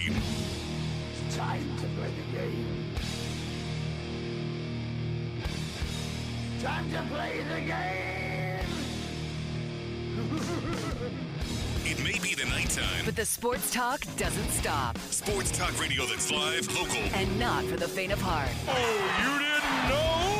Time to play the game. Time to play the game. It may be the nighttime. But the sports talk doesn't stop. Sports talk radio that's live, local. And not for the faint of heart. Oh, you didn't know?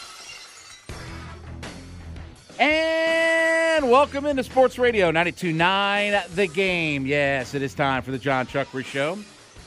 And welcome into Sports Radio 929 The Game. Yes, it is time for the Jon Chuckery Show.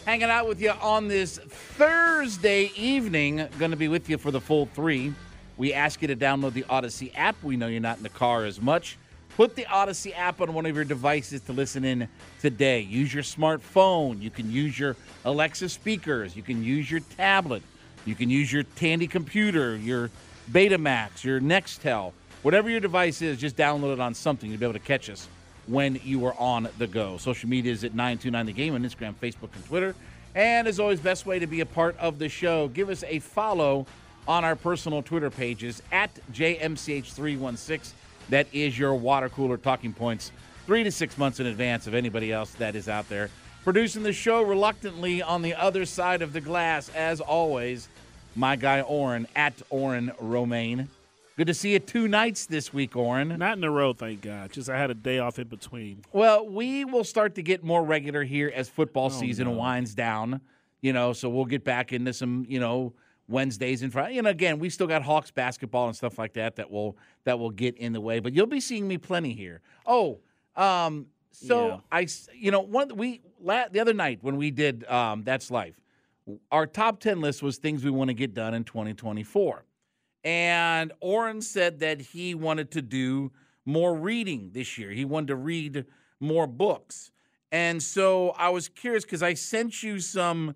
Hanging out with you on this Thursday evening. Going to be with you for the full three. We ask you to download the Audacy app. We know you're not in the car as much. Put the Audacy app on one of your devices to listen in today. Use your smartphone. You can use your Alexa speakers. You can use your tablet. You can use your Tandy computer, your Betamax, your Nextel. Whatever your device is, just download it on something to be able to catch us when you are on the go. Social media is at 929 The Game on Instagram, Facebook, and Twitter. And as always, best way to be a part of the show, give us a follow on our personal Twitter pages at JMCH316. That is your water cooler talking points three to six months in advance of anybody else that is out there. Producing the show reluctantly on the other side of the glass, as always, my guy Oren at Oren Romaine. Good to see you two nights this week, Oren. Not in a row, thank God. Just I had a day off in between. Well, we will start to get more regular here as football Oh, season no. winds down. You know, so we'll get back into some, you know, Wednesdays and Friday. Know, again, we still got Hawks basketball and stuff like that that will that will get in the way. But you'll be seeing me plenty here. Oh, um, so Yeah. I, you know, one we la- the other night when we did um, that's life. Our top ten list was things we want to get done in 2024. And Oren said that he wanted to do more reading this year. He wanted to read more books. And so I was curious because I sent you some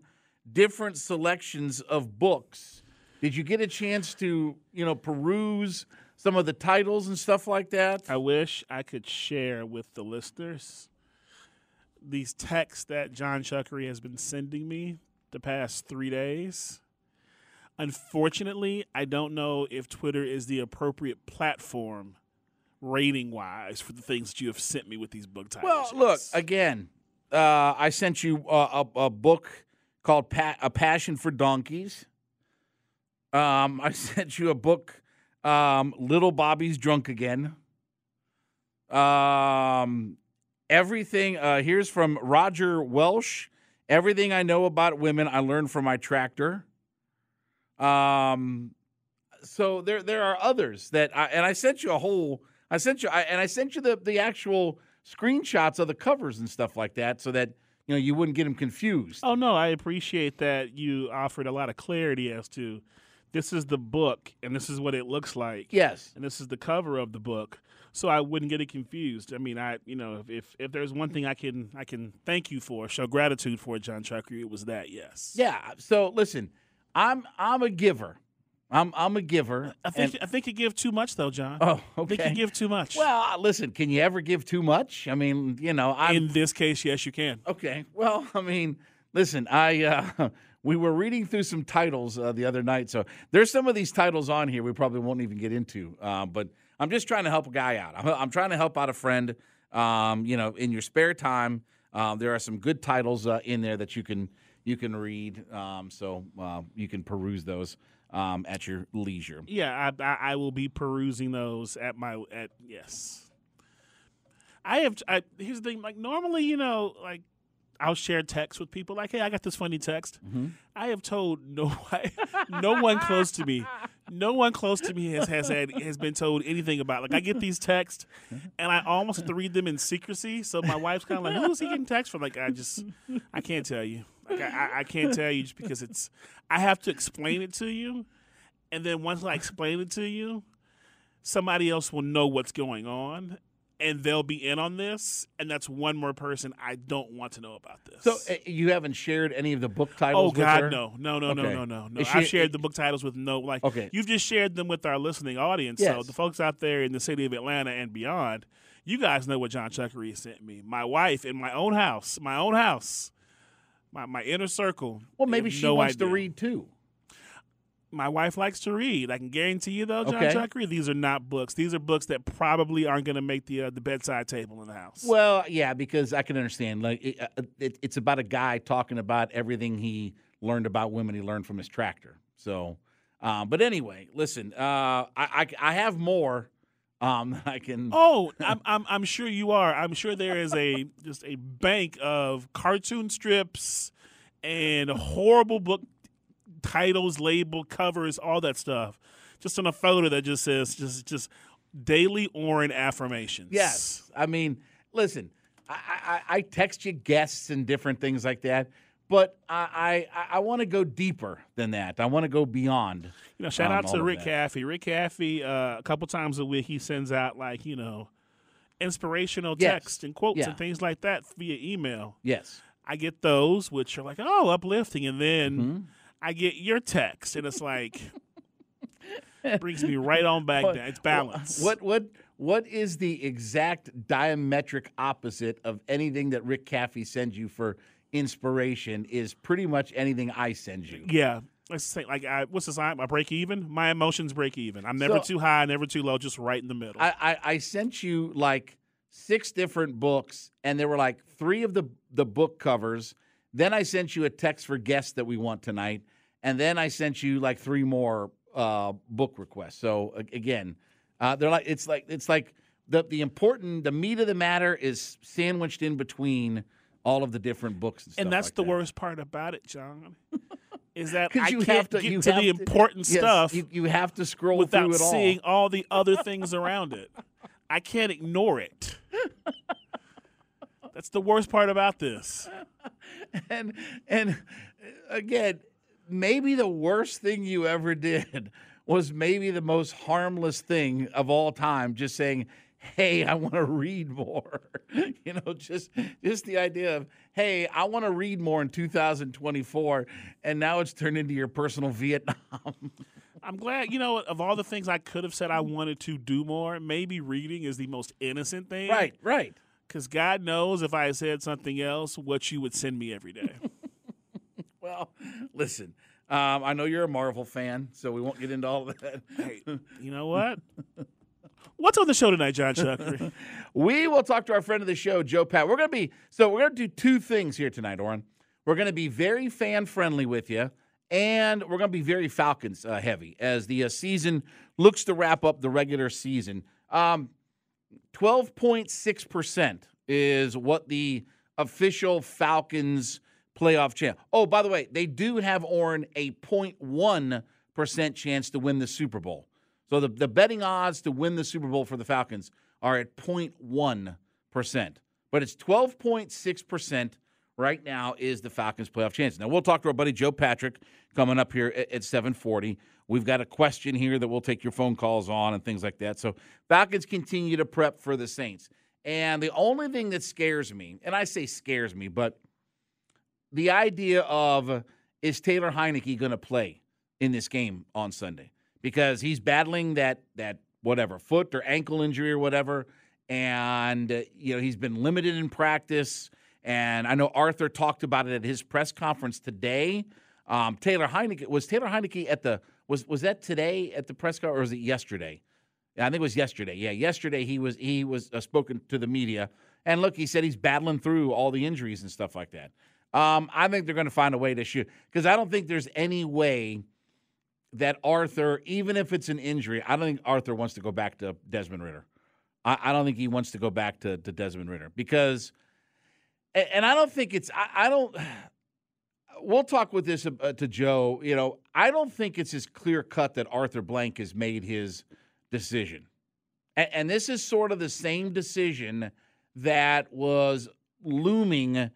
different selections of books. Did you get a chance to, you know, peruse some of the titles and stuff like that? I wish I could share with the listeners these texts that Jon Chuckery has been sending me the past three days. Unfortunately, I don't know if Twitter is the appropriate platform rating wise for the things that you have sent me with these book titles. Well, look again. Uh, I sent you uh, a, a book called pa- "A Passion for Donkeys." Um, I sent you a book, um, "Little Bobby's Drunk Again." Um, everything. Uh, here's from Roger Welsch. Everything I know about women, I learned from my tractor. Um, so there there are others that I and I sent you a whole. I sent you I, and I sent you the the actual screenshots of the covers and stuff like that, so that you know you wouldn't get them confused. Oh no, I appreciate that you offered a lot of clarity as to this is the book and this is what it looks like. Yes. And this is the cover of the book. So I wouldn't get it confused. I mean, I you know, if if, if there's one thing I can I can thank you for, show gratitude for Jon Chuckery, it was that, yes. Yeah. So listen, I'm I'm a giver. I'm I'm a giver. I think and- I think you give too much though, John. Oh, I think okay. you give too much. well, uh, listen, can you ever give too much? I mean, you know, I'm in this case, yes you can. Okay. Well, I mean, listen, I uh, we were reading through some titles uh, the other night, so there's some of these titles on here we probably won't even get into. Uh, but I'm just trying to help a guy out. I'm, I'm trying to help out a friend. Um, you know, in your spare time, um, there are some good titles uh, in there that you can you can read. Um, so uh, you can peruse those um, at your leisure. Yeah, I, I, I will be perusing those at my at yes. I have. I, here's the thing. Like normally, you know, like I'll share texts with people. Like, hey, I got this funny text. Mm-hmm. I have told no, no one close to me, no one close to me has has had has been told anything about. Like, I get these texts, and I almost have to read them in secrecy. So my wife's kind of like, "Who's he getting text from?" Like, I just, I can't tell you. Like, I- I can't tell you just because it's. I have to explain it to you, and then once I explain it to you, somebody else will know what's going on. And they'll be in on this, and that's one more person I don't want to know about this. So uh, you haven't shared any of the book titles? Oh with God, no, no, no, no, Okay. no, no, no. I've she- shared the book titles with no like. Okay. you've just shared them with our listening audience. So the folks out there in the city of Atlanta and beyond, you guys know what Jon Chuckery sent me. My wife in my own house, my own house, my my inner circle. Well, maybe she no wants idea. to read too. My wife likes to read. I can guarantee you, though, John Okay. Chuckery, these are not books. These are books that probably aren't going to make the uh, the bedside table in the house. Well, yeah, because I can understand. Like, it, uh, it, it's about a guy talking about everything he learned about women he learned from his tractor. So, um, but anyway, listen, uh, I, I I have more. Um, I can. Oh, I'm, I'm I'm sure you are. I'm sure there is a just a bank of cartoon strips and horrible book titles, label covers, all that stuff. Just on a photo that just says just just daily Orin affirmations. Yes, I mean, listen, I, I, I text you guests and different things like that, but I I, I want to go deeper than that. I want to go beyond. You know, shout um, out to Rick. Caffey. Rick Caffey, uh, a couple times a week, he sends out like you know inspirational Yes. text and quotes Yeah. and things like that via email. Yes. I get those, which are like, oh, uplifting, and then Mm-hmm. I get your text, and it's like brings me right on back down. It's balance. What what what is the exact diametric opposite of anything that Rick Caffey sends you for inspiration? Is pretty much anything I send you. Yeah. Let's say like I, what's the sign? I break even. My emotions break even. I'm never So- too high, never too low, just right in the middle. I, I I sent you like six different books, and there were like three of the the book covers. Then I sent you a text for guests that we want tonight, and then I sent you like three more uh, book requests. So again, uh, they're like it's like it's like the the important the meat of the matter is sandwiched in between all of the different books and stuff. and that's like the that. worst part about it, John. Is that I you can't have to- get you to the to- important yes, stuff you- you have to scroll without through it all. seeing all the other things around it. I can't ignore it. That's the worst part about this. and and again, maybe the worst thing you ever did was maybe the most harmless thing of all time. Just saying, "Hey, I want to read more." you know, just just the idea of, "Hey, I want to read more in 2024," and now it's turned into your personal Vietnam. I'm glad, you know, of all the things I could have said I wanted to do more, maybe reading is the most innocent thing. right, right. Because God knows if I said something else, what you would send me every day. Well, listen. Um, I know you're a Marvel fan, so we won't get into all of that. hey, you know what? What's on the show tonight, Jon Chuckery? We will talk to our friend of the show, Joe Pat. We're going to be so we're going to do two things here tonight, Oren. We're going to be very fan friendly with you, and we're going to be very Falcons uh, heavy as the uh, season looks to wrap up the regular season. Um, Twelve point six percent is what the official Falcons playoff chance. Oh, by the way, they do have Oren a 0.1 percent chance to win the Super Bowl. So the, the betting odds to win the Super Bowl for the Falcons are at 0.1 percent, but it's 12.6 percent right now is the Falcons' playoff chance. Now we'll talk to our buddy Joe Patrick coming up here at, at 7:40. We've got a question here that we'll take your phone calls on and things like that. So Falcons continue to prep for the Saints. And the only thing that scares me, and I say scares me, but the idea of is Taylor Heinicke going to play in this game on Sunday because he's battling that that whatever foot or ankle injury or whatever, and uh, you know he's been limited in practice, And I know Arthur talked about it at his press conference today. Um, Taylor Heinicke was Taylor Heinicke at the was was that today at the press conference or was it yesterday? I think it was yesterday. Yeah, yesterday he was he was uh, spoken to the media, and look, he said he's battling through all the injuries and stuff like that. Um, I think they're going to find a way to shoot because I don't think there's any way that Arthur, even if it's an injury, I don't think Arthur wants to go back to Desmond Ridder. I, I don't think he wants to go back to, to Desmond Ridder because, and I don't think it's I, I don't. We'll talk with this uh, to Joe. You know, I don't think it's as clear cut that Arthur Blank has made his decision. And, and this is sort of the same decision that was looming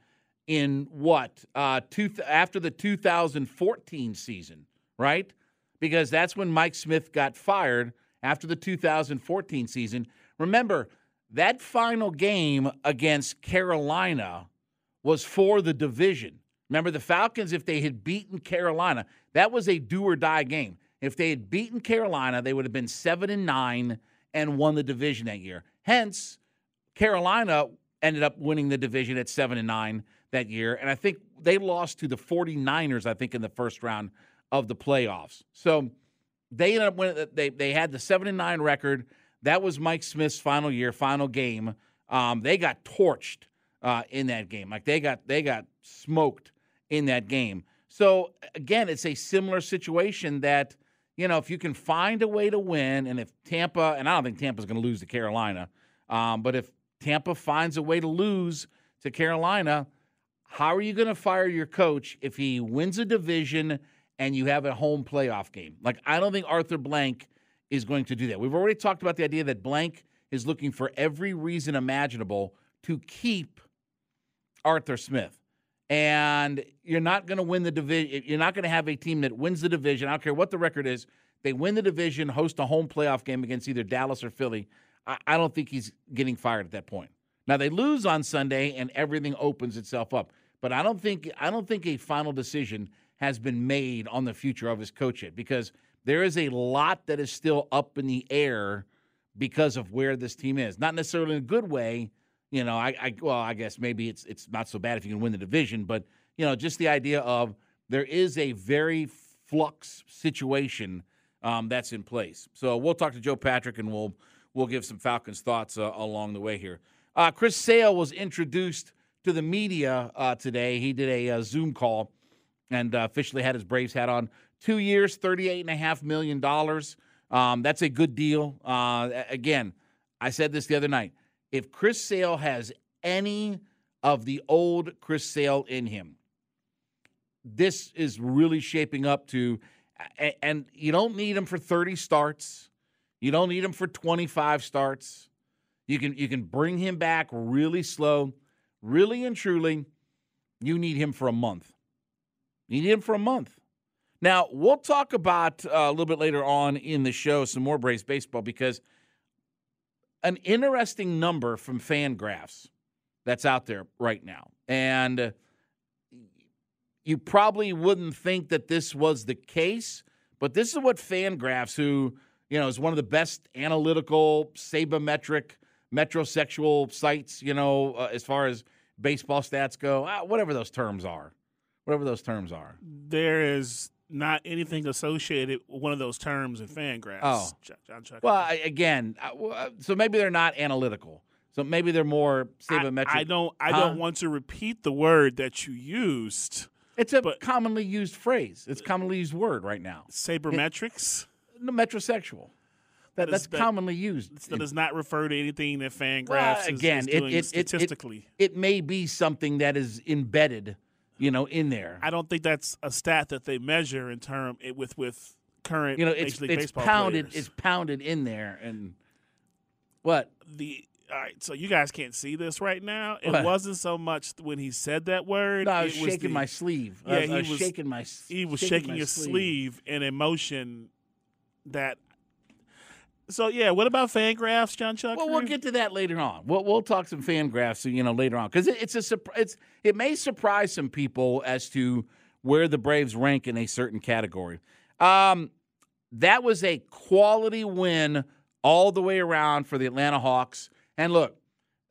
in what uh, two, after the 2014 season, right? Because that's when Mike Smith got fired after the 2014 season. Remember, that final game against Carolina was for the division. Remember, the Falcons, if they had beaten Carolina, that was a do or die game. If they had beaten Carolina, they would have been seven and nine and won the division that year. Hence, Carolina ended up winning the division at seven and nine that year. And I think they lost to the 49ers, I think, in the first round of the playoffs. So they ended up winning they they had the seven and nine record. That was Mike Smith's final year, final game. Um, they got torched uh, in that game. Like they got they got smoked in that game. So again, it's a similar situation that you know, if you can find a way to win, and if Tampa, and I don't think Tampa's going to lose to Carolina, um, but if Tampa finds a way to lose to Carolina, how are you going to fire your coach if he wins a division and you have a home playoff game? Like, I don't think Arthur Blank is going to do that. We've already talked about the idea that Blank is looking for every reason imaginable to keep Arthur Smith. And you're not going to win the division. You're not going to have a team that wins the division. I don't care what the record is. They win the division, host a home playoff game against either Dallas or Philly. I, I don't think he's getting fired at that point. Now they lose on Sunday and everything opens itself up. But I don't think I don't think a final decision has been made on the future of his coach yet because there is a lot that is still up in the air because of where this team is. Not necessarily in a good way, you know. I, I well, I guess maybe it's it's not so bad if you can win the division, but you know, just the idea of there is a very flux situation um, that's in place. So we'll talk to Joe Patrick and we'll we'll give some Falcons thoughts uh, along the way here. Uh, Chris Sale was introduced to the media uh, today. He did a, a Zoom call and uh, officially had his Braves hat on. Two years, $38.5 million. Um, that's a good deal. Uh, again, I said this the other night. If Chris Sale has any of the old Chris Sale in him, this is really shaping up to, and you don't need him for 30 starts. You don't need him for 25 starts. You can you can bring him back really slow. Really and truly, you need him for a month. You need him for a month. Now, we'll talk about uh, a little bit later on in the show some more Braves baseball because an interesting number from Fangraphs that's out there right now. And uh, you probably wouldn't think that this was the case, but this is what Fangraphs, who, you know, is one of the best analytical, sabermetric metrosexual sites, you know, uh, as far as baseball stats go, uh, whatever those terms are, whatever those terms are. There is not anything associated with one of those terms in Fangraphs. Oh, Jon Chuck. Well, I, again, uh, so maybe they're not analytical. So maybe they're more sabermetric. I, I don't. I Huh? don't want to repeat the word that you used. It's a commonly used phrase. It's a commonly used word right now. Sabermetrics. No, metrosexual. That, That is- that- commonly used. That does not refer to anything that Fangraphs Well, is, again, is it, doing it, it, statistically. it, it may be something that is embedded, you know, in there. I don't think that's a stat that they measure in term it, with with current You know, it's it's Baseball pounded. players. It's pounded in there, and what? the all right, so you guys can't see this right now. It What? wasn't so much when he said that word. No, I was it was shaking the- my sleeve. I Yeah, was- he I was was shaking my s- He was shaking shaking his sleeve. sleeve in emotion. That. So yeah, what about Fangraphs, Jon Chuck? Well, we'll get to that later on. We'll we'll talk some fan graphs, you know, later on because it, it's a surp- it's it may surprise some people as to where the Braves rank in a certain category. Um, that was a quality win all the way around for the Atlanta Hawks. And look,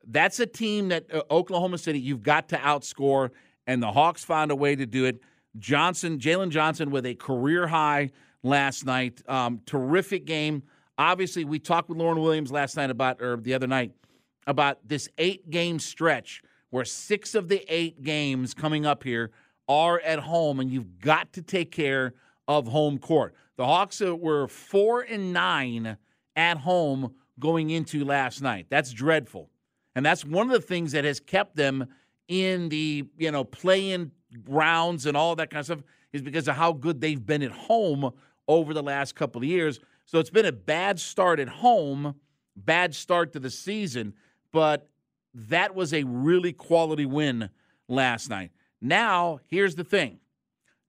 That's a team that uh, Oklahoma City you've got to outscore, and the Hawks found a way to do it. Johnson, Jalen Johnson, with a career high last night. Um, terrific game. Obviously, we talked with Lauren Williams last night about, or the other night, about this eight game stretch where six of the eight games coming up here are at home, and you've got to take care of home court. The Hawks were four and nine at home going into last night. That's dreadful. And that's one of the things that has kept them in the, you know, play-in rounds and all that kind of stuff is because of how good they've been at home over the last couple of years. So it's been a bad start at home, bad start to the season, but that was a really quality win last night. Now, here's the thing.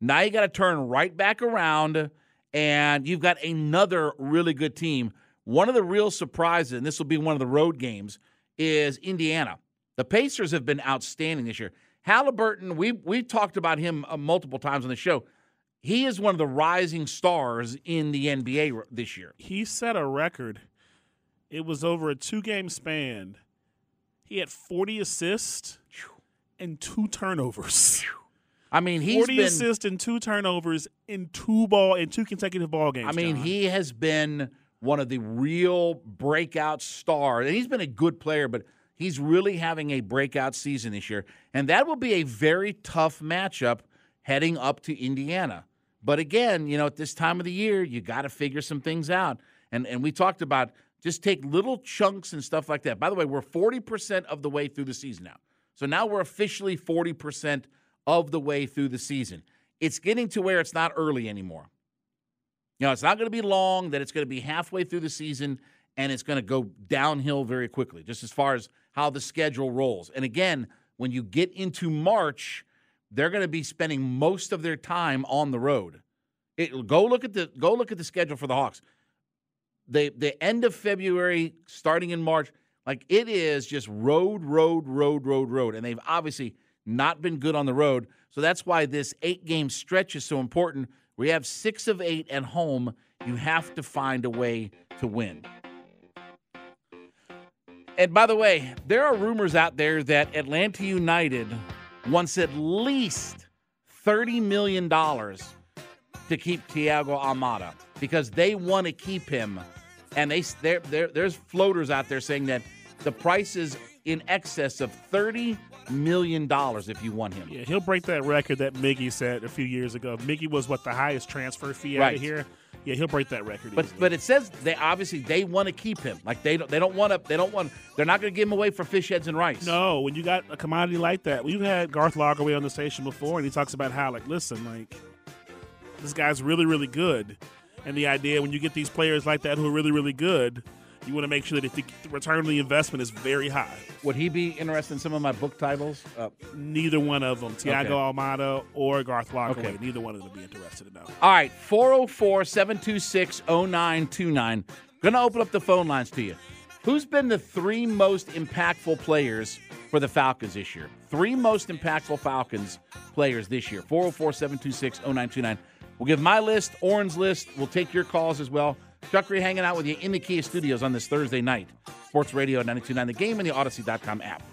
Now you got to turn right back around and you've got another really good team. One of the real surprises, and this will be one of the road games, is Indiana. The Pacers have been outstanding this year. Halliburton, we we talked about him uh, multiple times on the show. He is one of the rising stars in the NBA this year. He set a record. It was over a two game span. He had 40 assists and two turnovers. I mean, he's 40 been. assists and two turnovers in two ball in two consecutive ball games. I mean, John. he has been one of the real breakout stars, and he's been a good player, but he's really having a breakout season this year, and that will be a very tough matchup heading up to Indiana. But again, you know, at this time of the year, you got to figure some things out, and and we talked about just take little chunks and stuff like that. By the way, we're forty percent of the way through the season now, so now we're officially forty percent of the way through the season. It's getting to where it's not early anymore. You know, it's not going to be long, that it's going to be halfway through the season and it's going to go downhill very quickly, just as far as how the schedule rolls. And again, when you get into March, they're going to be spending most of their time on the road. It, go look at the go look at the schedule for the Hawks. The the end of February, starting in March, like it is just road, road, road, road, road, and they've obviously not been good on the road. So that's why this eight game stretch is so important. We have six of eight at home. You have to find a way to win. And by the way, there are rumors out there that Atlanta United wants at least $30 million to keep Thiago Almada because they want to keep him. And they there there's floaters out there saying that the price is in excess of $30 million if you want him. Yeah, he'll break that record that Miggy set a few years ago. Miggy was what the highest transfer fee out Right. of here. Yeah, he'll break that record. But easily. but it says they obviously they want to keep him. Like they don't they don't want to they don't want they're not going to give him away for fish heads and rice. No, when you got a commodity like that, we've had Garth Lagerwey on the station before, and he talks about how, like, listen, like, this guy's really, really good. And the idea when you get these players like that who are really, really good, you want to make sure that the return on the investment is very high. Would he be interested in some of my book titles? Uh, Neither one of them, Tiago Okay. Almada or Garth Lagerwey, Okay. neither one of them would be interested in that. all right, 404 726 0929. Going to open up the phone lines to you. Who's been the three most impactful players for the Falcons this year? Three most impactful Falcons players this year. 404 726 0929. We'll give my list, Oren's list. We'll take your calls as well. Chuckery hanging out with you in the Kia studios on this Thursday night. Sports Radio 929 The Game and the Audacy.com app.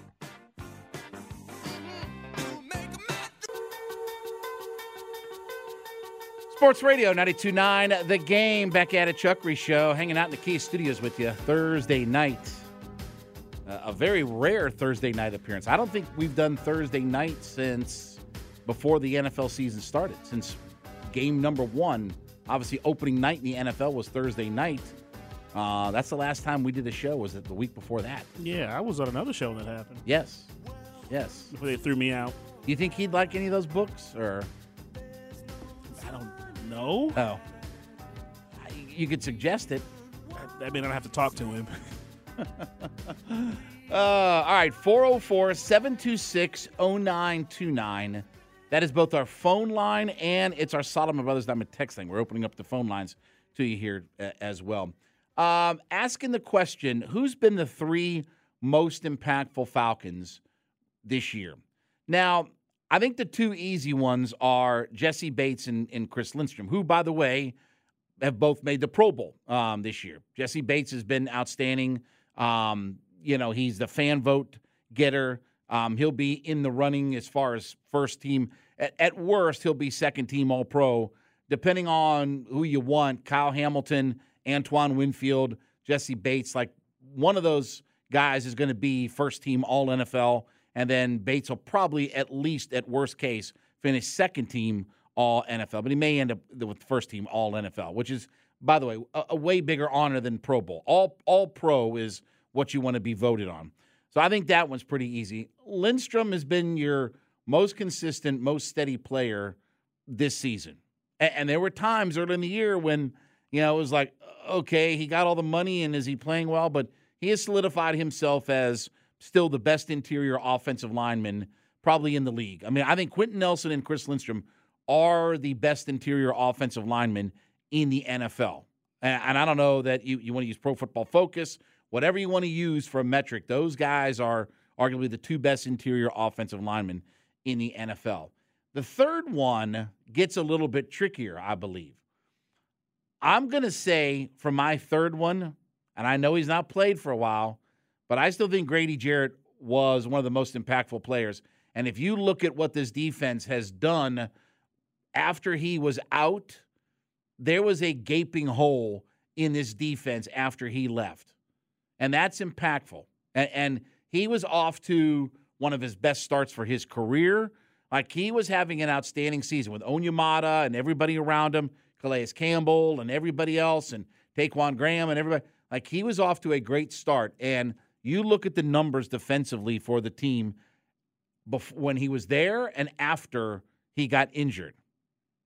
Sports Radio 929 The Game. Back at it, Chuckery Show. Hanging out in the Kia studios with you Thursday night. Uh, a very rare Thursday night appearance. I don't think we've done Thursday night since before the NFL season started, since game number one. Obviously, opening night in the NFL was Thursday night. Uh, that's the last time we did a show. Was it the week before that? Yeah, I was on another show when that happened. Yes, yes. Before they threw me out. Do you think he'd like any of those books, or I don't know. oh, you could suggest it. I, I mean, I'd have to talk to him. Uh, all right, 404 726 0929. That is both our phone line and it's our Solomon Brothers Diamond text thing. We're opening up the phone lines to you here uh, as well. Um, asking the question who's been the three most impactful Falcons this year? Now, I think the two easy ones are Jessie Bates and, and Chris Lindstrom, who, by the way, have both made the Pro Bowl um, this year. Jessie Bates has been outstanding. Um, you know, he's the fan vote getter. Um, he'll be in the running as far as first team. At, at worst, he'll be second team All Pro, depending on who you want. Kyle Hamilton, Antoine Winfield, Jessie Bates. Like one of those guys is going to be first team All NFL, and then Bates will probably at least, at worst case, finish second team All NFL. But he may end up with first team All NFL, which is, by the way, a, a way bigger honor than Pro Bowl. All All Pro is what you want to be voted on. So I think that one's pretty easy. Lindstrom has been your most consistent, most steady player this season. And, and, there were times early in the year when, you know, it was like, okay, he got all the money and is he playing well? But he has solidified himself as still the best interior offensive lineman probably in the league. I mean, I think Quenton Nelson and Chris Lindstrom are the best interior offensive linemen in the NFL. And, and I don't know that you, you want to use Pro Football Focus whatever you want to use for a metric, those guys are arguably the two best interior offensive linemen in the NFL. The third one gets a little bit trickier, I believe. I'm going to say for my third one, and I know he's not played for a while, but I still think Grady Jarrett was one of the most impactful players. And if you look at what this defense has done after he was out, there was a gaping hole in this defense after he left and that's impactful. And, and he was off to one of his best starts for his career. Like he was having an outstanding season with Onyemata and everybody around him, Calais Campbell and everybody else, and Ta'Quon Graham and everybody. Like he was off to a great start. And you look at the numbers defensively for the team before, when he was there and after he got injured.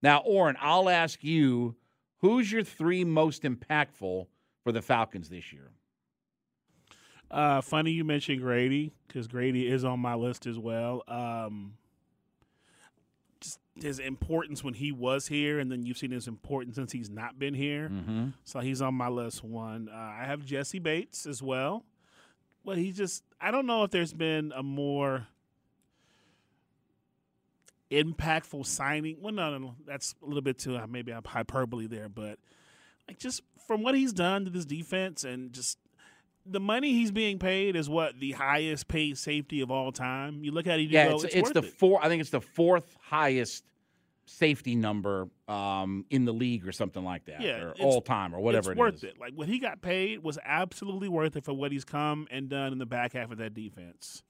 Now, Orrin, I'll ask you who's your three most impactful for the Falcons this year? Uh, funny you mentioned Grady because Grady is on my list as well. Um, just his importance when he was here, and then you've seen his importance since he's not been here. Mm-hmm. So he's on my list. One, uh, I have Jessie Bates as well. Well, he just I don't know if there's been a more impactful signing. Well, no, no, no. That's a little bit too uh, maybe I'm hyperbole there, but like just from what he's done to this defense and just the money he's being paid is what the highest paid safety of all time. You look at it, yeah, go, it's, it's, it's the it. four. I think it's the fourth highest safety number um, in the league or something like that, yeah, or all time or whatever it's it worth is. it. Like what he got paid was absolutely worth it for what he's come and done in the back half of that defense.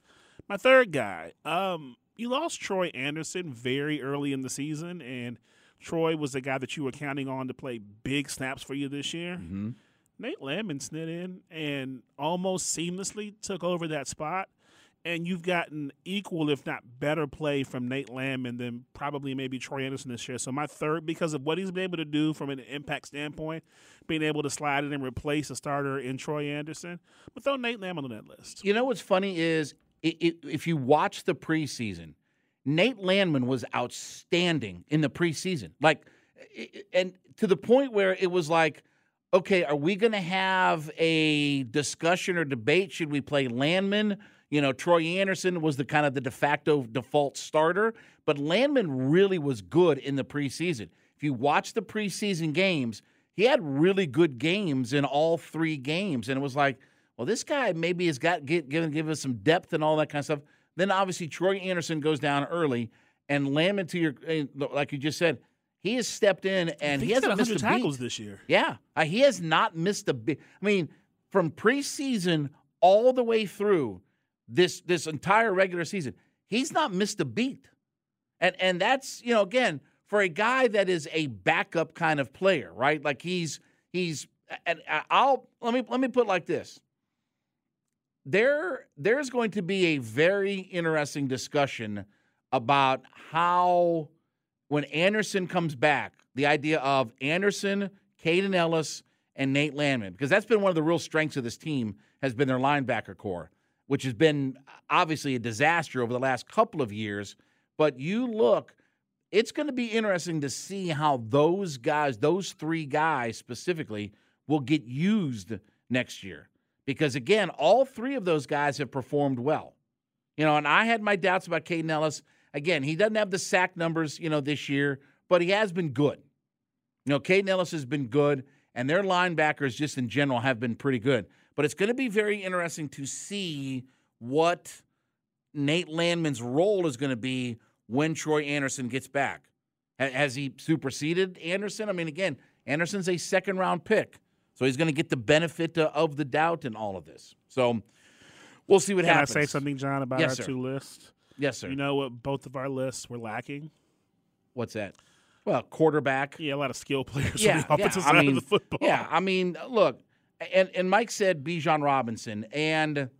My third guy, um, you lost Troy Anderson very early in the season, and Troy was the guy that you were counting on to play big snaps for you this year. Mm-hmm. Nate Landman snit in and almost seamlessly took over that spot. And you've gotten equal, if not better, play from Nate Landman than probably maybe Troy Anderson this year. So my third, because of what he's been able to do from an impact standpoint, being able to slide in and replace a starter in Troy Anderson, but throw Nate Landman on that list. You know what's funny is it, it, if you watch the preseason, Nate Landman was outstanding in the preseason, like, and to the point where it was like okay, are we going to have a discussion or debate? Should we play Landman? You know, Troy Anderson was the kind of the de facto default starter, but Landman really was good in the preseason. If you watch the preseason games, he had really good games in all three games, and it was like, well, this guy maybe has got get, given give us some depth and all that kind of stuff. Then obviously Troy Anderson goes down early, and Landman, to your eh, like you just said, he has stepped in and he hasn't missed a tackles beat. this year. Yeah, uh, he has not missed a beat. I mean, from preseason all the way through this this entire regular season, he's not missed a beat. And and that's you know again for a guy that is a backup kind of player, right? Like he's he's and I'll let me let me put it like this. There there's going to be a very interesting discussion about how when Anderson comes back, the idea of Anderson, Kaden Elliss, and Nate Landman, because that's been one of the real strengths of this team, has been their linebacker core, which has been obviously a disaster over the last couple of years. But you look, it's going to be interesting to see how those guys, those three guys specifically, will get used next year. Because again, all three of those guys have performed well. You know, and I had my doubts about Kaden Elliss. Again, he doesn't have the sack numbers, you know, this year, but he has been good. You know, Kaden Elliss has been good, and their linebackers just in general have been pretty good. But it's going to be very interesting to see what Nate Landman's role is going to be when Troy Anderson gets back. Has he superseded Anderson? I mean, again, Anderson's a second round pick, so he's going to get the benefit of the doubt in all of this. So we'll see what Can happens. I say something, John, about Yes, our sir. two lists? Yes, sir. You know what both of our lists were lacking? What's that? Well, quarterback. Yeah, a lot of skill players Yeah, on the offensive yeah, I side mean, of the football. Yeah, I mean, look, and and Mike said Bijan Robinson, and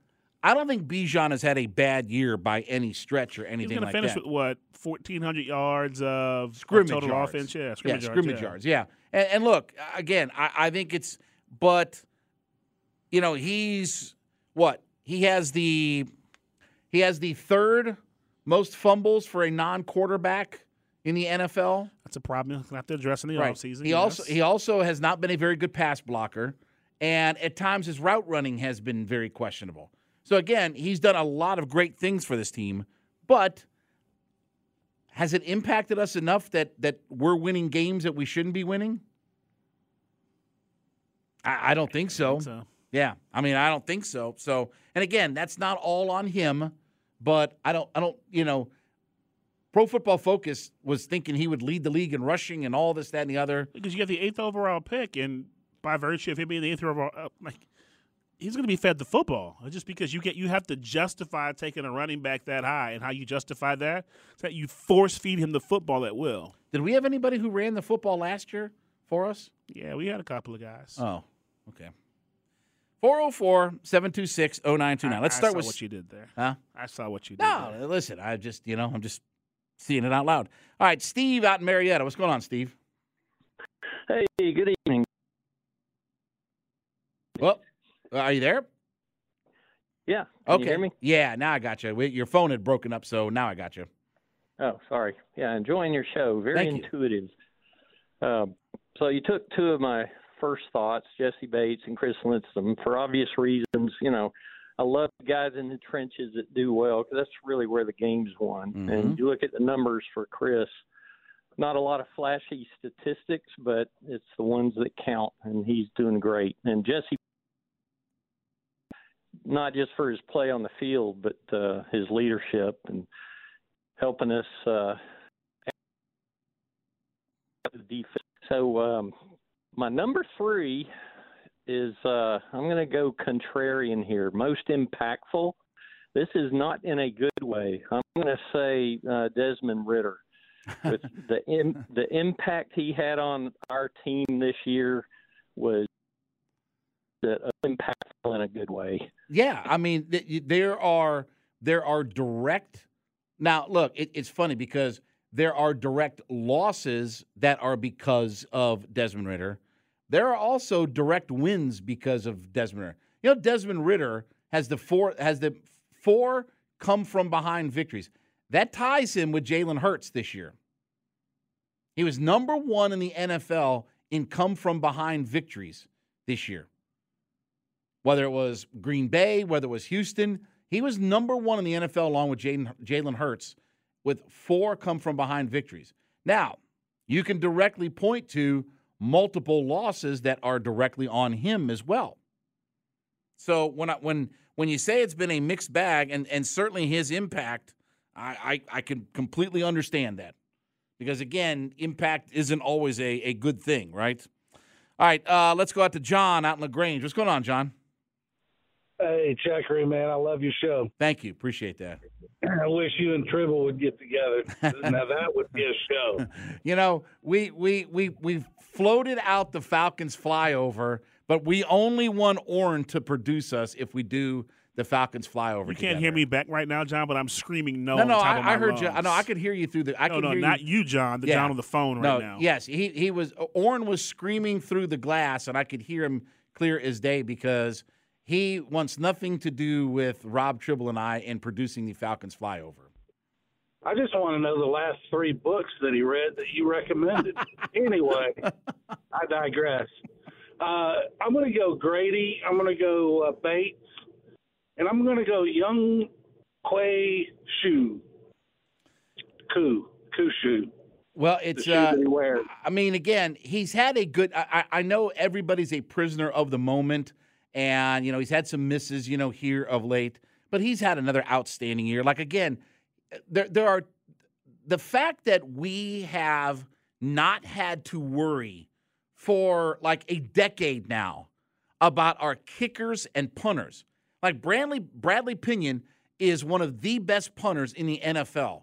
I don't think Bijan has had a bad year by any stretch or He's anything going to like finish that. with what, 1,400 yards of scrimmage total yards. offense? Yeah, yeah, scrimmage yards. scrimmage yeah. yards. Yeah, and, and look, again, I, I think it's, but you know, he's what he has the he has the third most fumbles for a non-quarterback in the NFL. That's a problem. To have to address in the Right. offseason. He also he also has not been a very good pass blocker, and at times his route running has been very questionable. So again, he's done a lot of great things for this team, but has it impacted us enough that that we're winning games that we shouldn't be winning? I, I don't think so. so. Yeah, I mean, I don't think so. So, and again, that's not all on him, but I don't, I don't, you know, Pro Football Focus was thinking he would lead the league in rushing and all this, that, and the other. because you get the eighth overall pick, and by virtue of him being the eighth overall, uh, like he's going to be fed the football. Just because you get you have to justify taking a running back that high, and how you justify that is that you force feed him the football at will. Did we have anybody who ran the football last year for us? Yeah, we had a couple of guys. Oh, okay. 404 726 0929. Let's I start saw with. what you did there. Huh? I saw what you did. No, there. listen, I just, you know, I'm just seeing it out loud. All right, Steve out in Marietta. What's going on, Steve? Hey, good evening. Well, are you there? Yeah. Can okay. you hear me? Yeah, now I got you. Your phone had broken up, so now I got you. Oh, sorry. Yeah, enjoying your show. Very Thank you. intuitive. Uh, so you took two of my first thoughts, Jessie Bates and Chris Lindstrom, for obvious reasons. You know, I love the guys in the trenches that do well because that's really where the game's won. Mhm. And you look at the numbers for Chris. Not a lot of flashy statistics, but it's the ones that count, and he's doing great. And Jesse, not just for his play on the field, but uh, his leadership and helping us uh, the defense. So um, my number three is uh, I'm going to go contrarian here. Most impactful. This is not in a good way. I'm going to say uh, Desmond Ridder. With the Im- the impact he had on our team this year was impactful in a good way. Yeah, I mean, th- there are there are direct. Now, look, it, it's funny because there are direct losses that are because of Desmond Ridder. There are also direct wins because of Desmond Ridder. You know, Desmond Ridder has the four has the four come from behind victories. That ties him with Jalen Hurts this year. He was number one in the NFL in come from behind victories this year whether it was Green Bay, whether it was Houston. He was number one in the NFL along with Jalen Hurts with four come from behind victories. Now, you can directly point to multiple losses that are directly on him as well. So when I, when when you say it's been a mixed bag, and, and certainly his impact, I, I, I can completely understand that. Because again, impact isn't always a, a good thing, right? All right, uh, let's go out to John out in LaGrange. What's going on, John? Hey, Chuckery, man, I love your show. Thank you. Appreciate that. I wish you and Tribble would get together. now that would be a show. You know, we we we we floated out the Falcons flyover, but we only want Orrin to produce us if we do the Falcons flyover. You can't hear me back right now, John, but I'm screaming no. No, on no, top of I, I my heard you. I know I could hear you through the. I no, could no, hear not you, John. The Yeah. John on the phone right no, now. Yes, he he was. Orrin was screaming through the glass, and I could hear him clear as day because he wants nothing to do with Rob Tribble and I in producing the Falcons flyover. I just want to know the last three books that he read that you recommended. anyway, I digress. Uh, I'm going to go Grady. I'm going to go uh, Bates, and I'm going to go Young Quay Shu. Ku Kushu. Well, it's. Uh, that he wears. I mean, again, he's had a good. I I know everybody's a prisoner of the moment, and you know he's had some misses, you know, here of late, but he's had another outstanding year. Like again, there there are the fact that we have not had to worry for like a decade now about our kickers and punters. Like Bradley Bradley Pinion is one of the best punters in the NFL.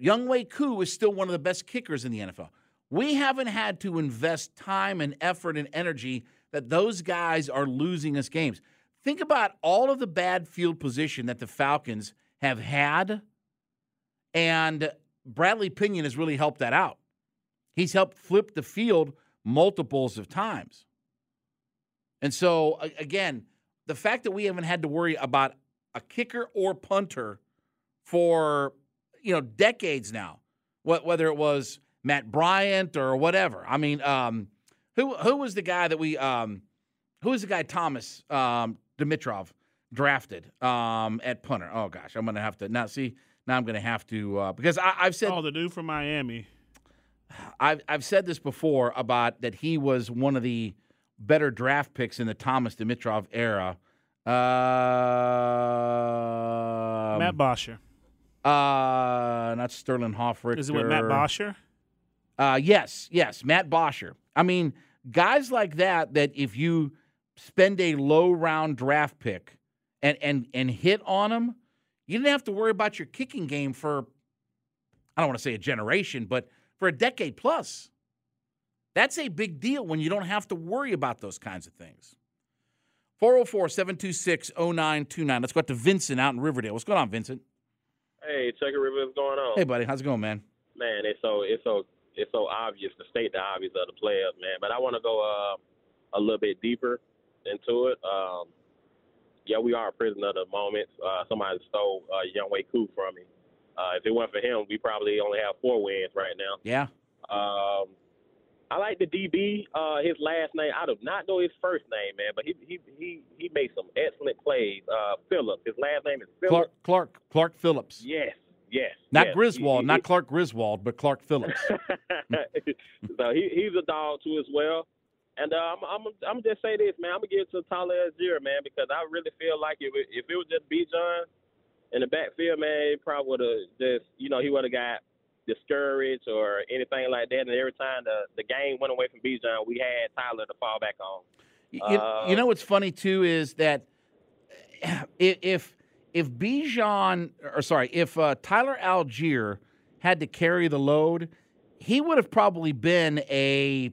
Younghoe Koo is still one of the best kickers in the NFL. We haven't had to invest time and effort and energy that those guys are losing us games. Think about all of the bad field position that the Falcons have had, and Bradley Pinion has really helped that out. He's helped flip the field multiples of times. And so, again, the fact that we haven't had to worry about a kicker or punter for you know decades now, whether it was Matt Bryant or whatever. I mean, um, who who was the guy that we um, who was the guy Thomas um, Dimitroff drafted um, at punter? Oh gosh, I'm gonna have to now see. Now I'm gonna have to uh, because I, I've said oh the dude from Miami. I've I've said this before about that he was one of the better draft picks in the Thomas Dimitroff era. Uh, Matt Bosher. Uh, not Sterling Hofrichter. Is it with Matt Bosher? Uh, yes, yes, Matt Bosher. I mean, guys like that. That if you spend a low round draft pick and and and hit on them, you didn't have to worry about your kicking game for. I don't want to say a generation, but for a decade plus. That's a big deal when you don't have to worry about those kinds of things. 404 726 0929. Let's go out to Vincent out in Riverdale. What's going on, Vincent? Hey, Chucker River, what's going on? Hey, buddy. How's it going, man? Man, it's so it's so it's so obvious to state the obvious of the players, man. But I want to go uh, a little bit deeper into it. Um, yeah, we are a prisoner of the moment. Uh, somebody stole uh, Younghoe Koo from me. Uh, if it weren't for him, we probably only have four wins right now. Yeah. Um, I like the DB. Uh, his last name, I do not know his first name, man, but he he he he made some excellent plays. Uh, Phillips. His last name is Phillips. Clark Clark Clark Phillips. Yes, yes. Not yes. Griswold, He- not Clark Griswold, but Clark Phillips. so he he's a dog too as well. And uh, I'm I'm I'm just say this, man. I'm gonna give it to Tyler Allgeier, man, because I really feel like if it, if it was just Bijan in the backfield, man, it probably would have just you know he would have got discouraged or anything like that. And every time the the game went away from Bijan, we had Tyler to fall back on. You, Uh, you know what's funny too is that i- if if Bijan or sorry, if uh, Tyler Allgeier had to carry the load, he would have probably been a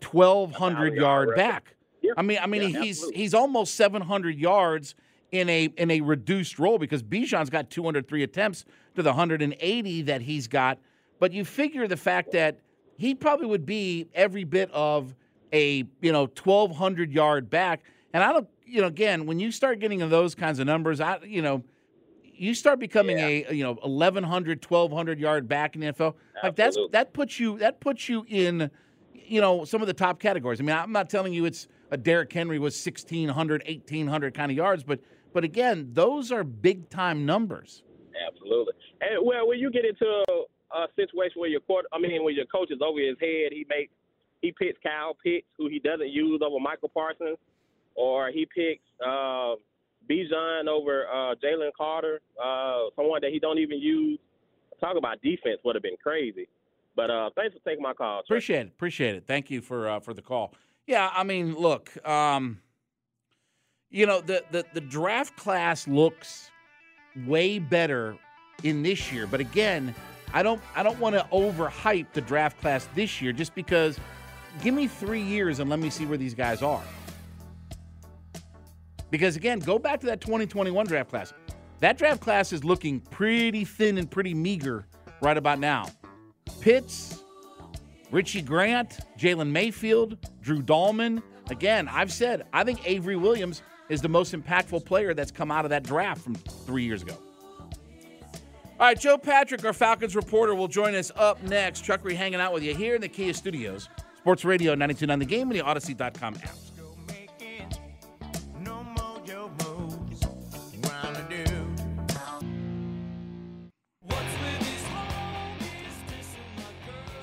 twelve hundred yard back. I mean, I mean, Yeah, he's absolutely. he's almost seven hundred yards in a in a reduced role because Bijan's got two hundred three attempts to the hundred and eighty that he's got. But you figure the fact that he probably would be every bit of a you know twelve hundred yard back. And I don't, you know, again, when you start getting those kinds of numbers, I, you know, you start becoming a you know 1100 1200 yard back in the NFL like that's that puts you that puts you in you know some of the top categories. I mean I'm not telling you it's a Derrick Henry was 1600 1800 kind of yards but but again those are big time numbers. Absolutely. And well, when you get into a situation where your court, I mean, when your coach is over his head, he makes he picks Kyle Pitts, who he doesn't use over Michael Parsons, or he picks uh, Bijan over uh, Jalen Carter, uh, someone that he don't even use. Talk about defense would have been crazy. But uh, thanks for taking my call. Trey. appreciate it appreciate it thank you for uh, for the call yeah I mean look um you know the the the draft class looks way better in this year but again I don't I don't want to overhype the draft class this year just because give me 3 years and let me see where these guys are because again go back to that 2021 draft class that draft class is looking pretty thin and pretty meager right about now Pitts Richie Grant, Jalen Mayfield, Drew Dalman. Again, I've said I think Avery Williams is the most impactful player that's come out of that draft from three years ago. All right, Joe Patrick, our Falcons reporter, will join us up next. Chuckery hanging out with you here in the Kia Studios. Sports Radio 929 The Game and the Audacy.com app.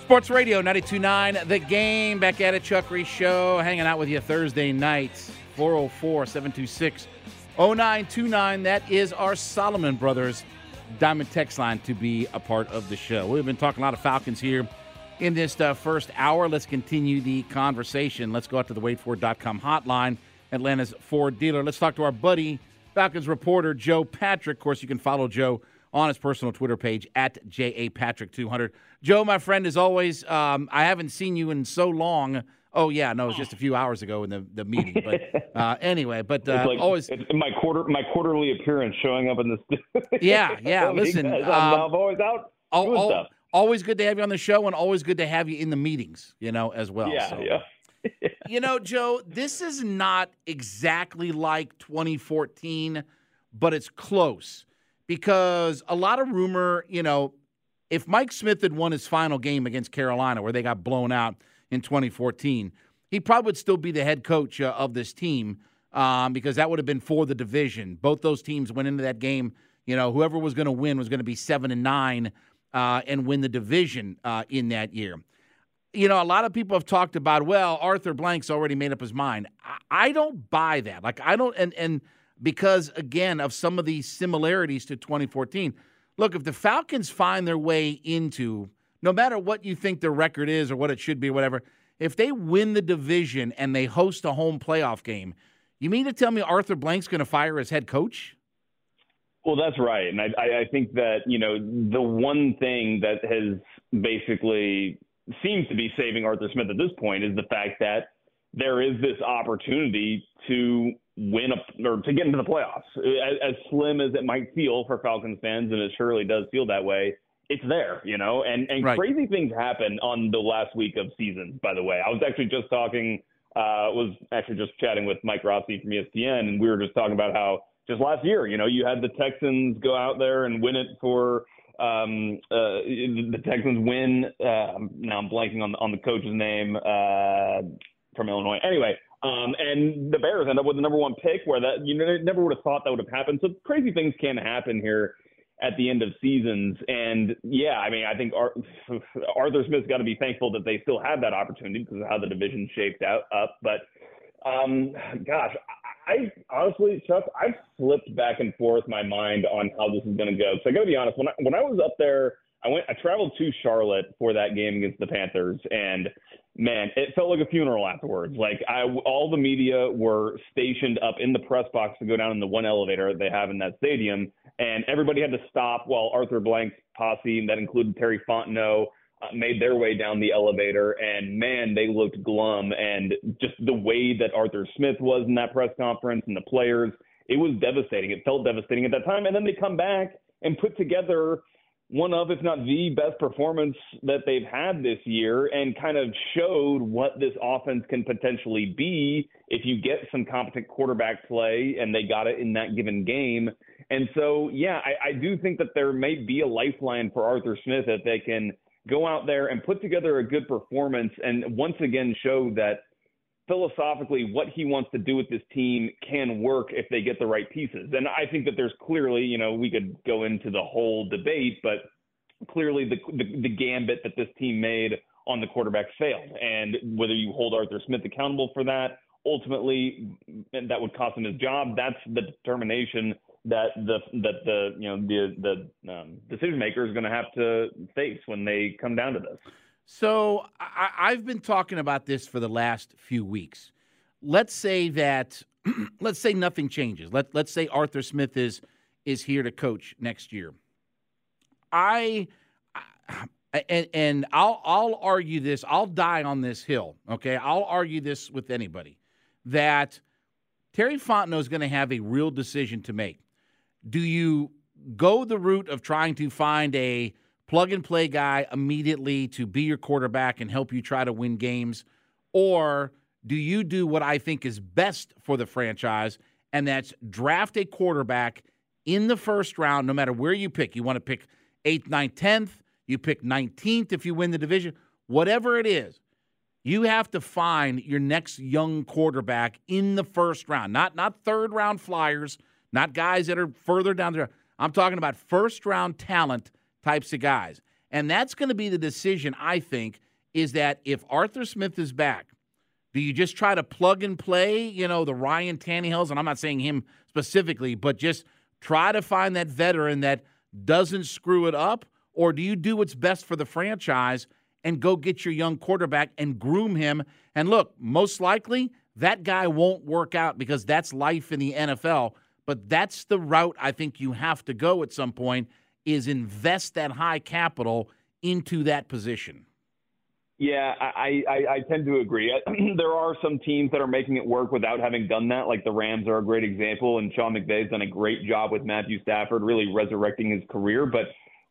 Sports Radio 929 The Game. Back at it, Chuckery's Show. Hanging out with you Thursday nights. 404 726 0929. That is our Solomon Brothers Diamond Text line to be a part of the show. We've been talking a lot of Falcons here in this uh, first hour. Let's continue the conversation. Let's go out to the wadeford.com hotline, Atlanta's Ford dealer. Let's talk to our buddy, Falcons reporter Joe Patrick. Of course, you can follow Joe on his personal Twitter page at JA Patrick 200. Joe, my friend, as always, um, I haven't seen you in so long. Oh yeah, no, it was just a few hours ago in the, the meeting. But uh, anyway, but uh, like, always my quarter my quarterly appearance showing up in this. yeah, yeah. Listen, I'm, um, I'm always out doing al- stuff. always good to have you on the show, and always good to have you in the meetings. You know, as well. Yeah, so. yeah. you know, Joe, this is not exactly like 2014, but it's close because a lot of rumor, you know, if Mike Smith had won his final game against Carolina, where they got blown out in 2014, he probably would still be the head coach uh, of this team um, because that would have been for the division. Both those teams went into that game. You know, whoever was going to win was going to be seven and nine uh, and win the division uh, in that year you know, a lot of people have talked about, well, Arthur Blank's already made up his mind. I, I don't buy that. Like, I don't, and, and because, again, of some of these similarities to 2014. Look, if the Falcons find their way into, no matter what you think their record is or what it should be whatever, if they win the division and they host a home playoff game, you mean to tell me Arthur Blank's going to fire his head coach? Well, that's right, and I, I I think that you know the one thing that has basically seems to be saving Arthur Smith at this point is the fact that there is this opportunity to win a, or to get into the playoffs. As, as slim as it might feel for Falcons fans, and it surely does feel that way, it's there, you know. And and Right. crazy things happen on the last week of seasons. By the way, I was actually just talking, uh, was actually just chatting with Mike Rossi from ESPN, and we were just talking about how just last year, you know, you had the Texans go out there and win it for um, uh, the Texans win. Uh, now I'm blanking on the, on the coach's name uh, from Illinois. Anyway, um, and the Bears end up with the number one pick, where that you know, never would have thought that would have happened. So crazy things can happen here at the end of seasons. And yeah, I mean, I think Ar- Arthur Smith's got to be thankful that they still have that opportunity because of how the division shaped out up. But um, gosh, I honestly, Chuck, I've flipped back and forth my mind on how this is going to go. So I got to be honest. When I, when I was up there, I went, I traveled to Charlotte for that game against the Panthers, and man, it felt like a funeral afterwards. Like I, all the media were stationed up in the press box to go down in the one elevator they have in that stadium, and everybody had to stop while Arthur Blank's posse, and that included Terry Fontenot, uh, made their way down the elevator, and man, they looked glum. And just the way that Arthur Smith was in that press conference and the players, it was devastating. It felt devastating at that time. And then they come back and put together one of, if not the best performance that they've had this year and kind of showed what this offense can potentially be if you get some competent quarterback play and they got it in that given game. And so, yeah, I, I do think that there may be a lifeline for Arthur Smith that they can go out there and put together a good performance and once again show that philosophically what he wants to do with this team can work if they get the right pieces. And I think that there's clearly, you know, we could go into the whole debate, but clearly the, the the gambit that this team made on the quarterback failed. And whether you hold Arthur Smith accountable for that, ultimately that would cost him his job. That's the determination that the that the you know the the um, decision maker is going to have to face when they come down to this. So I, I've been talking about this for the last few weeks. Let's say that, let's say nothing changes. Let let's say Arthur Smith is is here to coach next year. I, I and and I'll I'll argue this. I'll die on this hill. Okay, I'll argue this with anybody that Terry Fontenot is going to have a real decision to make. Do you go the route of trying to find a plug and play guy immediately to be your quarterback and help you try to win games? Or do you do what I think is best for the franchise, and that's draft a quarterback in the first round, no matter where you pick? You want to pick eighth, ninth, tenth, you pick 19th if you win the division, whatever it is. You have to find your next young quarterback in the first round, not not third round flyers, not guys that are further down the. I'm talking about first round talent types of guys. And that's going to be the decision, I think, is that if Arthur Smith is back, Do you just try to plug and play, you know, the Ryan Tannehills, and I'm not saying him specifically, but just try to find that veteran that doesn't screw it up? Or do you do what's best for the franchise and go get your young quarterback and groom him? And look, most likely that guy won't work out because that's life in the NFL. But that's the route I think you have to go at some point is invest that high capital into that position. Yeah, I, I, I tend to agree. Uh, there are some teams that are making it work without having done that. Like the Rams are a great example, and Sean McVay's done a great job with Matthew Stafford, really resurrecting his career. But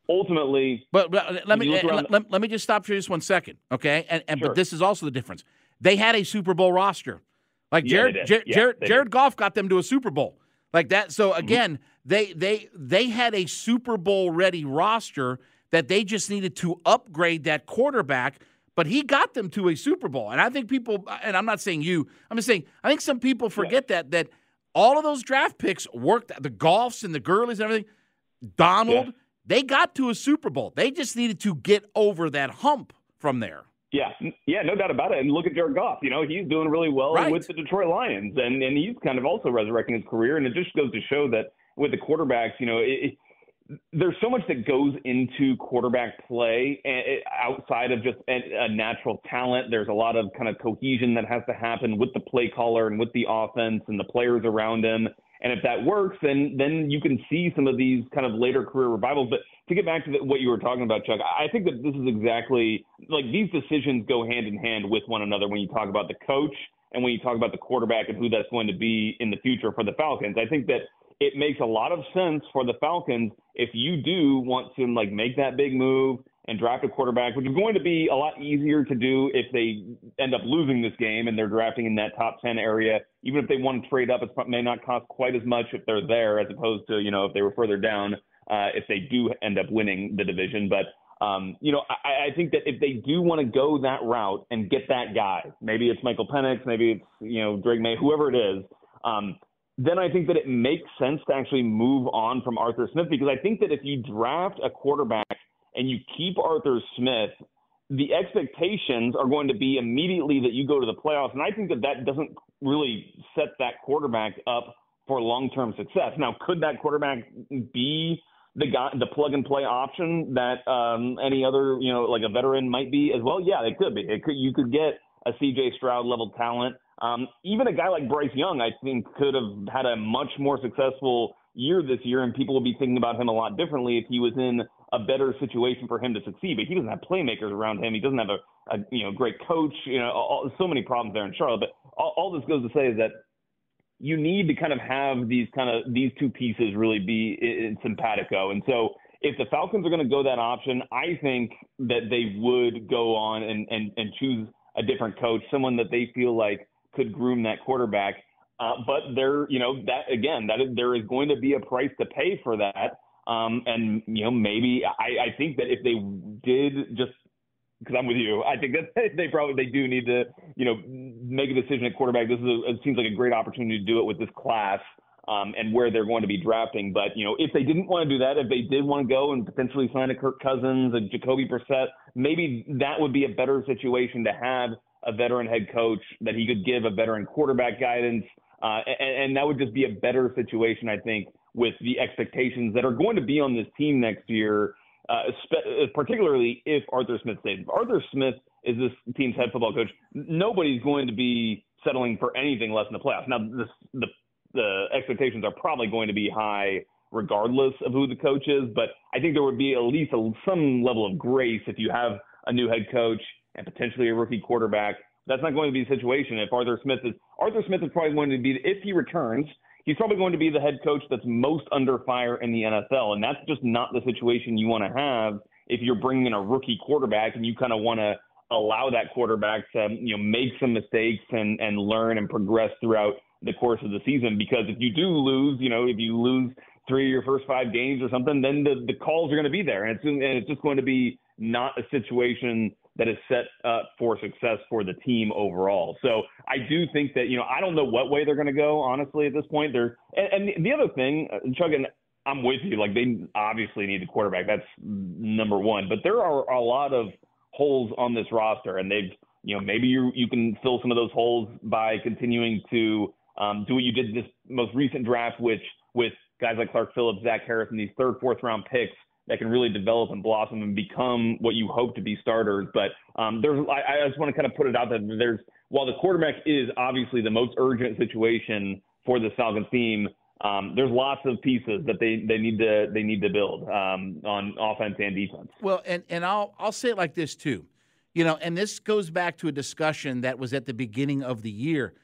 ultimately, but, but uh, let me uh, let, let, let, me just stop for just one second, okay? And, and sure. but this is also the difference. They had a Super Bowl roster, like Jared yeah, Jared, yeah, Jared, Jared Goff got them to a Super Bowl, like that. So again, mm-hmm. they they they had a Super Bowl ready roster that they just needed to upgrade that quarterback but he got them to a Super Bowl. And I think people, and I'm not saying you, I'm just saying, I think some people forget yeah. that that all of those draft picks worked, the Goffs and the Gurleys and everything, Donald, yeah. they got to a Super Bowl. They just needed to get over that hump from there. Yeah, yeah, no doubt about it. And look at Jared Goff. You know, he's doing really well right. with the Detroit Lions, and and he's kind of also resurrecting his career. And it just goes to show that with the quarterbacks, you know, it, there's so much that goes into quarterback play and outside of just a, natural talent. There's a lot of kind of cohesion that has to happen with the play caller and with the offense and the players around him. And if that works, then then you can see some of these kind of later career revivals. But to get back to the, what you were talking about, Chuck, I think that this is exactly like these decisions go hand in hand with one another when you talk about the coach and when you talk about the quarterback and who that's going to be in the future for the Falcons. I think that it makes a lot of sense for the Falcons if you do want to like make that big move and draft a quarterback, which is going to be a lot easier to do if they end up losing this game and they're drafting in that top 10 area. Even if they want to trade up, it may not cost quite as much if they're there as opposed to, you know, if they were further down, uh, if they do end up winning the division. But, um, you know, I, I think that if they do want to go that route and get that guy, maybe it's Michael Penix, maybe it's, you know, Drake Maye, whoever it is, um, then I think that it makes sense to actually move on from Arthur Smith because I think that if you draft a quarterback and you keep Arthur Smith, the expectations are going to be immediately that you go to the playoffs. And I think that that doesn't really set that quarterback up for long term success. Now, could that quarterback be the guy, the plug and play option that um, any other, you know, like a veteran might be as well? Yeah, it could be. It could, you could get a CJ Stroud level talent um, even a guy like Bryce Young, I think, could have had a much more successful year this year, and people will be thinking about him a lot differently if he was in a better situation for him to succeed. But he doesn't have playmakers around him. He doesn't have a, a you know great coach. You know, all, so many problems there in Charlotte. But all, all this goes to say is that you need to kind of have these kind of these two pieces really be in simpatico. And so if the Falcons are going to go that option, I think that they would go on and, and, and choose a different coach, someone that they feel like could groom that quarterback. Uh, but there, you know, that again, that is, there is going to be a price to pay for that. Um, and you know, maybe I, I think that if they did just because I'm with you, I think that they probably they do need to, you know, make a decision at quarterback. This is a, it seems like a great opportunity to do it with this class. Um, and where they're going to be drafting. But you know, if they didn't want to do that, if they did want to go and potentially sign a Kirk Cousins, a Jacoby Brissett, maybe that would be a better situation to have a veteran head coach, that he could give a veteran quarterback guidance, uh, and, and that would just be a better situation, I think, with the expectations that are going to be on this team next year, uh, particularly if Arthur Smith stays. If Arthur Smith is this team's head football coach, nobody's going to be settling for anything less than the playoffs. Now, this, the the expectations are probably going to be high regardless of who the coach is, but I think there would be at least a, some level of grace if you have a new head coach and potentially a rookie quarterback. That's not going to be the situation if Arthur Smith is Arthur Smith is probably going to be if he returns, he's probably going to be the head coach that's most under fire in the NFL, and that's just not the situation you want to have if you're bringing in a rookie quarterback and you kind of want to allow that quarterback to you know make some mistakes and and learn and progress throughout the course of the season. Because if you do lose, you know, if you lose three of your first five games or something, then the, the calls are going to be there, and it's and it's just going to be not a situation that is set up for success for the team overall. So I do think that you know I don't know what way they're going to go honestly at this point. They're and, and the other thing, uh, Chuck, and I'm with you. Like they obviously need a quarterback. That's number one. But there are a lot of holes on this roster, and they've you know, maybe you you can fill some of those holes by continuing to um, do what you did this most recent draft, which with guys like Clark Phillips, Zach Harris, and these third, fourth round picks that can really develop and blossom and become what you hope to be starters. But um, there's, I, I just want to kind of put it out that there's, while the quarterback is obviously the most urgent situation for the Falcons team, um, there's lots of pieces that they, they need to they need to build um, on offense and defense. Well, and and I'll I'll say it like this too, you know, and this goes back to a discussion that was at the beginning of the year.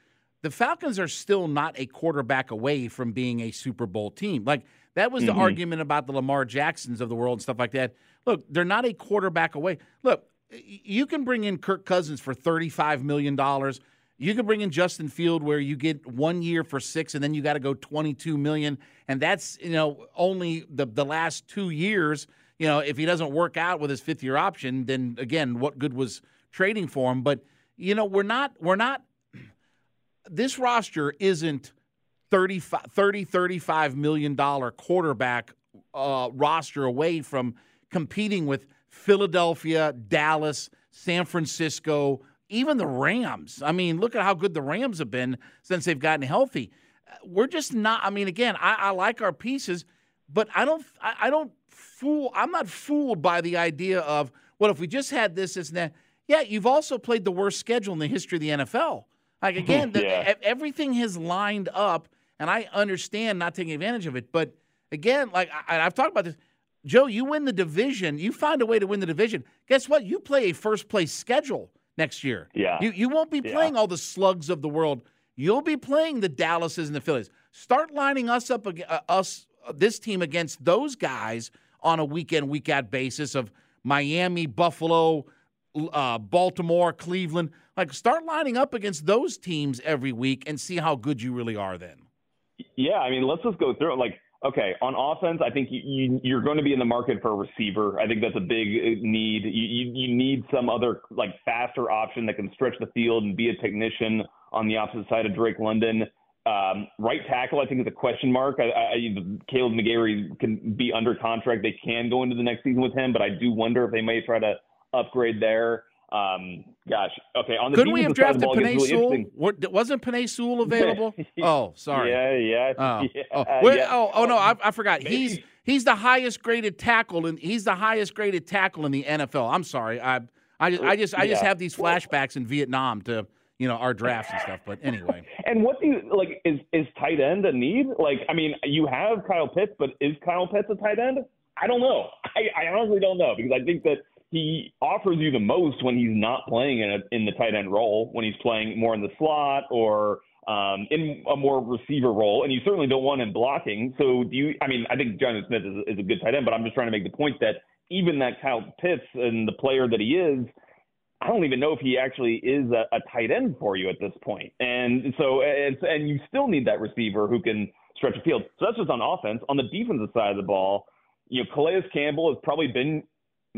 The Falcons are still not a quarterback away from being a Super Bowl team. Like that was the Mm-hmm. argument about the Lamar Jacksons of the world and stuff like that. Look, they're not a quarterback away. Look, you can bring in Kirk Cousins for thirty-five million dollars. You can bring in Justin Field where you get one year for six, and then you got to go twenty-two million, and that's you know only the the last two years. You know, if he doesn't work out with his fifth-year option, then again, what good was trading for him? But you know, we're not we're not. This roster isn't 35, 30, 35 million dollar quarterback uh, roster away from competing with Philadelphia, Dallas, San Francisco, even the Rams. I mean, look at how good the Rams have been since they've gotten healthy. Uh, We're just not. I mean, again, I, I like our pieces, but I don't. I, I don't fool. I'm not fooled by the idea of well, if we just had this, this, and that. Yeah, you've also played the worst schedule in the history of the NFL. Like again, the, Yeah. everything has lined up, and I understand not taking advantage of it. But again, like I, I've talked about this, Joe, you win the division, you find a way to win the division. Guess what? You play a first place schedule next year. Yeah. You you won't be Yeah. playing all the slugs of the world. You'll be playing the Dallases and the Phillies. Start lining us up uh, us uh, this team against those guys on a weekend week out basis of Miami, Buffalo, uh, Baltimore, Cleveland. Like start lining up against those teams every week and see how good you really are then. Yeah, I mean, let's just go through it. Like, okay, on offense, I think you, you, you're going to be in the market for a receiver. I think that's a big uh, need. You, you, you need some other like faster option that can stretch the field and be a technician on the opposite side of Drake London. Um, right tackle, I think, is a question mark. I, I, Kaleb McGary can be under contract. They can go into the next season with him, but I do wonder if they may try to upgrade there. Um, gosh, okay. On the Couldn't we have drafted Penei really Sewell? Wasn't Penei Sewell available? oh, sorry. Yeah, yeah, Oh, yeah, oh, yeah. oh, oh no, I, I forgot. He's he's the highest graded tackle and he's the highest graded tackle in the NFL. I'm sorry. I I just I just I just Yeah. have these flashbacks in Vietnam to you know our drafts and stuff. But anyway, And what do you like? Is is tight end a need? Like, I mean, you have Kyle Pitts, but is Kyle Pitts a tight end? I don't know. I, I honestly don't know because I think that he offers you the most when he's not playing in a, in the tight end role, when he's playing more in the slot or um, in a more receiver role, and you certainly don't want him blocking. So do you? I mean, I think Jonathan Smith is, is a good tight end, but I'm just trying to make the point that even that Kyle Pitts and the player that he is, I don't even know if he actually is a, a tight end for you at this point. And so, it's, and you still need that receiver who can stretch the field. So that's just on offense. On the defensive side of the ball, you know, Calais Campbell has probably been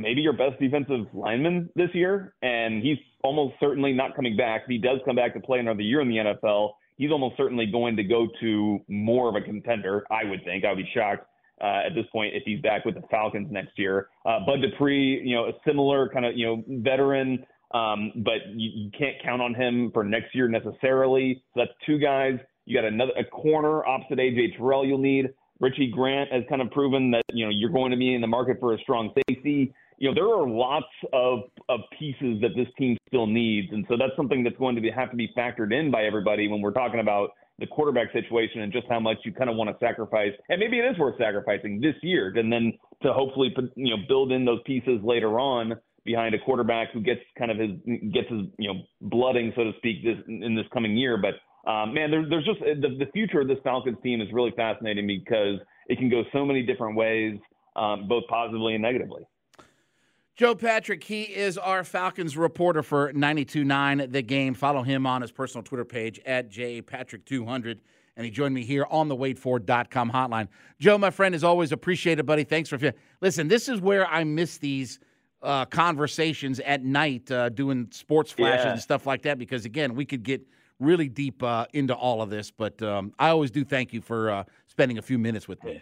maybe your best defensive lineman this year, and he's almost certainly not coming back. If he does come back to play another year in the NFL, he's almost certainly going to go to more of a contender, I would think. I would be shocked uh, at this point if he's back with the Falcons next year. Uh, Bud Dupree, you know, a similar kind of, you know, veteran, um, but you, you can't count on him for next year necessarily. So that's two guys. You got another a corner opposite AJ Terrell you'll need. Richie Grant has kind of proven that, you know, you're going to be in the market for a strong safety. You know, there are lots of, of pieces that this team still needs. And so that's something that's going to be, have to be factored in by everybody when we're talking about the quarterback situation and just how much you kind of want to sacrifice. And maybe it is worth sacrificing this year and then to hopefully, you know, build in those pieces later on behind a quarterback who gets kind of his, gets his, you know, blooding, so to speak, this in this coming year. But um, man, there, there's just the, the future of this Falcons team is really fascinating because it can go so many different ways, um, both positively and negatively. Joe Patrick, he is our Falcons reporter for 92.9 The Game. Follow him on his personal Twitter page at jpatrick200. And he joined me here on the wadeford.com hotline. Joe, my friend, is always appreciated, buddy. Thanks for. Listen, this is where I miss these uh, conversations at night, uh, doing sports flashes Yeah. and stuff like that, because again, we could get really deep uh, into all of this. But um, I always do thank you for uh, spending a few minutes with me.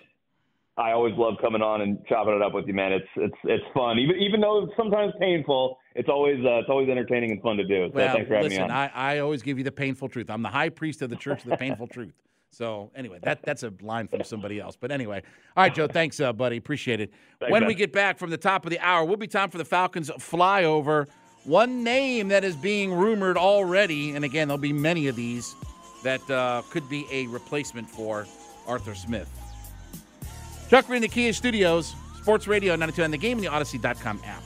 I always love coming on and chopping it up with you, man. It's it's it's fun, even even though it's sometimes painful. It's always uh, it's always entertaining and fun to do. So Well, thanks for having listen, me on. I, I always give you the painful truth. I'm the high priest of the church of the painful truth. So anyway, that that's a line from somebody else. But anyway, all right, Joe. Thanks, uh, buddy. Appreciate it. Thanks, when man. we get back from the top of the hour, we'll be time for the Falcons flyover. One name that is being rumored already, and again, there'll be many of these that uh, could be a replacement for Arthur Smith. Chuck Green, the Kia Studios, Sports Radio 92 on the game and the Audacy.com app.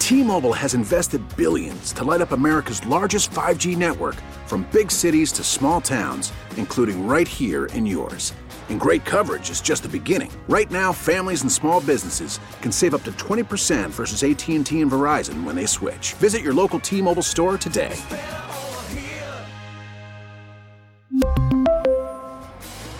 T-Mobile has invested billions to light up America's largest 5G network from big cities to small towns, including right here in yours. And great coverage is just the beginning. Right now, families and small businesses can save up to 20% versus AT&T and Verizon when they switch. Visit your local T-Mobile store today.